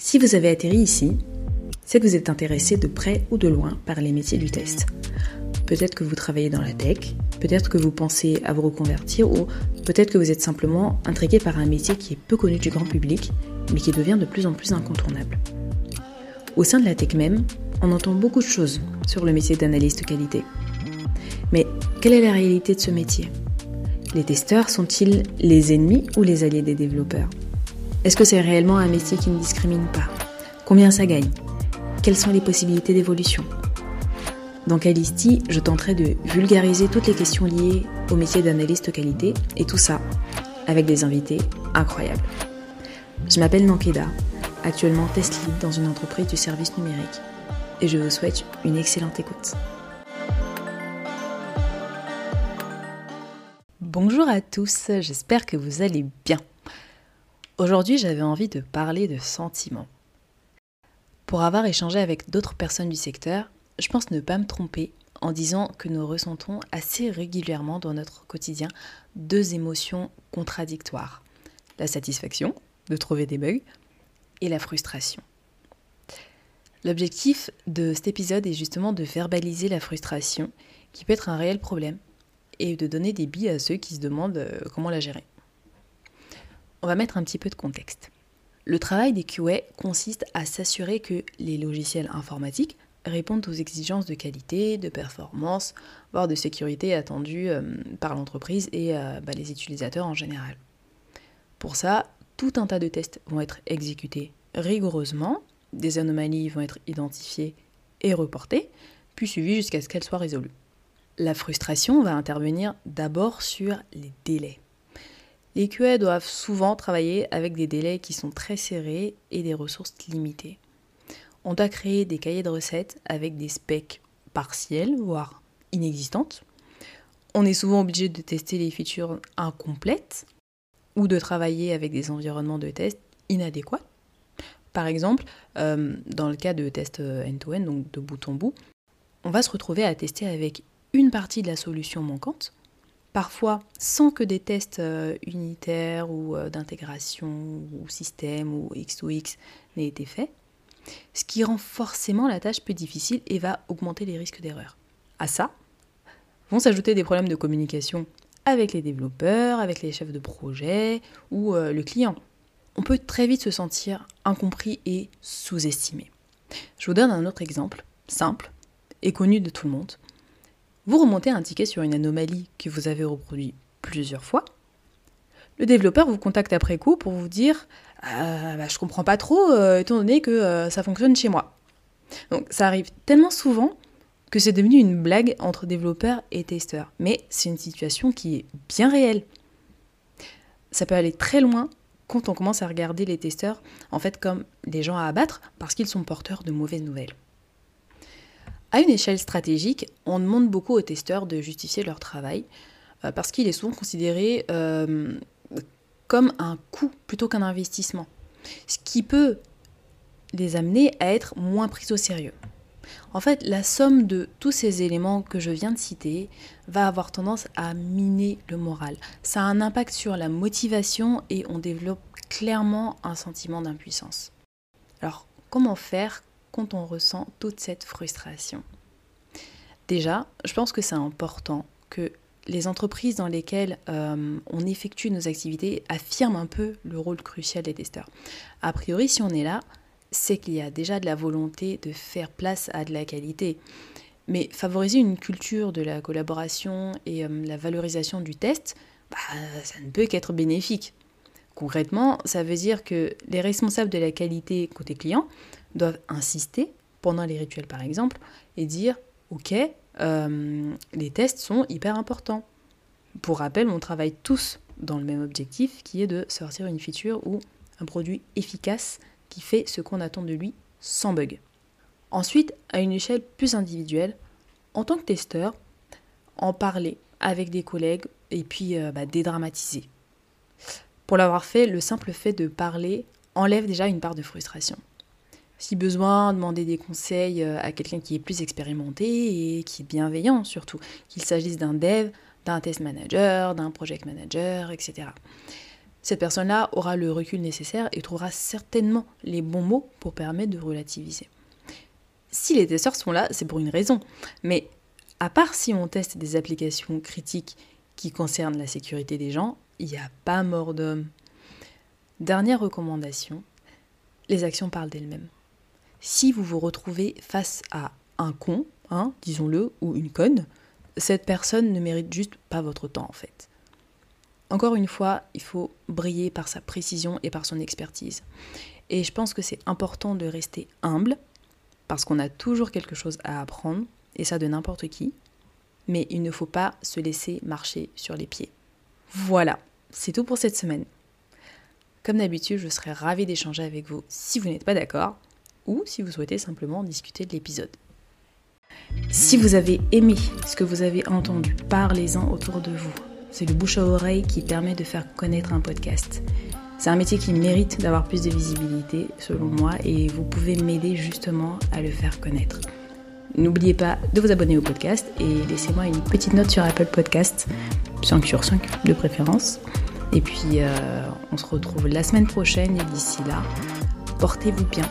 Si vous avez atterri ici, c'est que vous êtes intéressé de près ou de loin par les métiers du test. Peut-être que vous travaillez dans la tech, peut-être que vous pensez à vous reconvertir ou peut-être que vous êtes simplement intrigué par un métier qui est peu connu du grand public mais qui devient de plus en plus incontournable. Au sein de la tech même, on entend beaucoup de choses sur le métier d'analyste qualité. Mais quelle est la réalité de ce métier? Les testeurs sont-ils les ennemis ou les alliés des développeurs? Est-ce que c'est réellement un métier qui ne discrimine pas? Combien ça gagne? Quelles sont les possibilités d'évolution? Dans Calisti, je tenterai de vulgariser toutes les questions liées au métier d'analyste qualité et tout ça avec des invités incroyables. Je m'appelle Nankeda, actuellement test lead dans une entreprise du service numérique et je vous souhaite une excellente écoute. Bonjour à tous, j'espère que vous allez bien. Aujourd'hui j'avais envie de parler de sentiments. Pour avoir échangé avec d'autres personnes du secteur, je pense ne pas me tromper en disant que nous ressentons assez régulièrement dans notre quotidien deux émotions contradictoires. La satisfaction, de trouver des bugs, et la frustration. L'objectif de cet épisode est justement de verbaliser la frustration, qui peut être un réel problème, et de donner des billes à ceux qui se demandent euh, comment la gérer. On va mettre un petit peu de contexte. Le travail des QA consiste à s'assurer que les logiciels informatiques répondent aux exigences de qualité, de performance, voire de sécurité attendues euh, par l'entreprise et euh, bah, les utilisateurs en général. Pour ça, tout un tas de tests vont être exécutés rigoureusement, des anomalies vont être identifiées et reportées, puis suivies jusqu'à ce qu'elles soient résolues. La frustration va intervenir d'abord sur les délais. Les QA doivent souvent travailler avec des délais qui sont très serrés et des ressources limitées. On doit créer des cahiers de recettes avec des specs partiels, voire inexistantes. On est souvent obligé de tester les features incomplètes ou de travailler avec des environnements de test inadéquats. Par exemple, euh, dans le cas de tests euh, end-to-end, donc de bout en bout, on va se retrouver à tester avec une partie de la solution manquante, parfois sans que des tests euh, unitaires ou d'intégration ou système ou X2X n'aient été faits, ce qui rend forcément la tâche plus difficile et va augmenter les risques d'erreur. À ça, vont s'ajouter des problèmes de communication avec les développeurs, avec les chefs de projet ou euh, le client. On peut très vite se sentir incompris et sous-estimé. Je vous donne un autre exemple, simple et connu de tout le monde. Vous remontez un ticket sur une anomalie que vous avez reproduit plusieurs fois. Le développeur vous contacte après coup pour vous dire euh, bah, Je comprends pas trop, euh, étant donné que ça fonctionne chez moi. Donc ça arrive tellement souvent que c'est devenu une blague entre développeurs et testeurs. Mais c'est une situation qui est bien réelle. Ça peut aller très loin quand on commence à regarder les testeurs en fait comme des gens à abattre parce qu'ils sont porteurs de mauvaises nouvelles. À une échelle stratégique, on demande beaucoup aux testeurs de justifier leur travail euh, parce qu'il est souvent considéré euh, comme un coût plutôt qu'un investissement, ce qui peut les amener à être moins pris au sérieux. En fait, la somme de tous ces éléments que je viens de citer va avoir tendance à miner le moral. Ça a un impact sur la motivation et on développe clairement un sentiment d'impuissance. Alors, comment faire on ressent toute cette frustration Déjà, je pense que c'est important que les entreprises dans lesquelles euh, on effectue nos activités affirment un peu le rôle crucial des testeurs. A priori, si on est là, c'est qu'il y a déjà de la volonté de faire place à de la qualité. Mais favoriser une culture de la collaboration et euh, la valorisation du test, bah, ça ne peut qu'être bénéfique. Concrètement, ça veut dire que les responsables de la qualité côté client doivent insister pendant les rituels par exemple et dire ok, euh, les tests sont hyper importants. Pour rappel, on travaille tous dans le même objectif qui est de sortir une feature ou un produit efficace qui fait ce qu'on attend de lui sans bug. Ensuite, à une échelle plus individuelle, en tant que testeur, en parler avec des collègues et puis euh, bah, dédramatiser. Pour l'avoir fait, le simple fait de parler enlève déjà une part de frustration. Si besoin, demander des conseils euh, à quelqu'un qui est plus expérimenté et qui est bienveillant surtout, qu'il s'agisse d'un dev, d'un test manager, d'un project manager, etc. cette personne-là aura le recul nécessaire et trouvera certainement les bons mots pour permettre de relativiser. Si les testeurs sont là, c'est pour une raison. Mais à part si on teste des applications critiques qui concernent la sécurité des gens, il n'y a pas mort d'homme. Dernière recommandation, les actions parlent d'elles-mêmes. Si vous vous retrouvez face à un con, hein, disons-le, ou une conne, cette personne ne mérite juste pas votre temps en fait. Encore une fois, il faut briller par sa précision et par son expertise. Et je pense que c'est important de rester humble, parce qu'on a toujours quelque chose à apprendre, et ça de n'importe qui, mais il ne faut pas se laisser marcher sur les pieds. Voilà, c'est tout pour cette semaine. Comme d'habitude, je serais ravie d'échanger avec vous si vous n'êtes pas d'accord, ou si vous souhaitez simplement discuter de l'épisode. Si vous avez aimé ce que vous avez entendu, parlez-en autour de vous. C'est le bouche à oreille qui permet de faire connaître un podcast. C'est un métier qui mérite d'avoir plus de visibilité, selon moi, et vous pouvez m'aider justement à le faire connaître. N'oubliez pas de vous abonner au podcast et laissez-moi une petite note sur Apple Podcast, 5 sur 5 de préférence. Et puis, euh, on se retrouve la semaine prochaine et d'ici là, portez-vous bien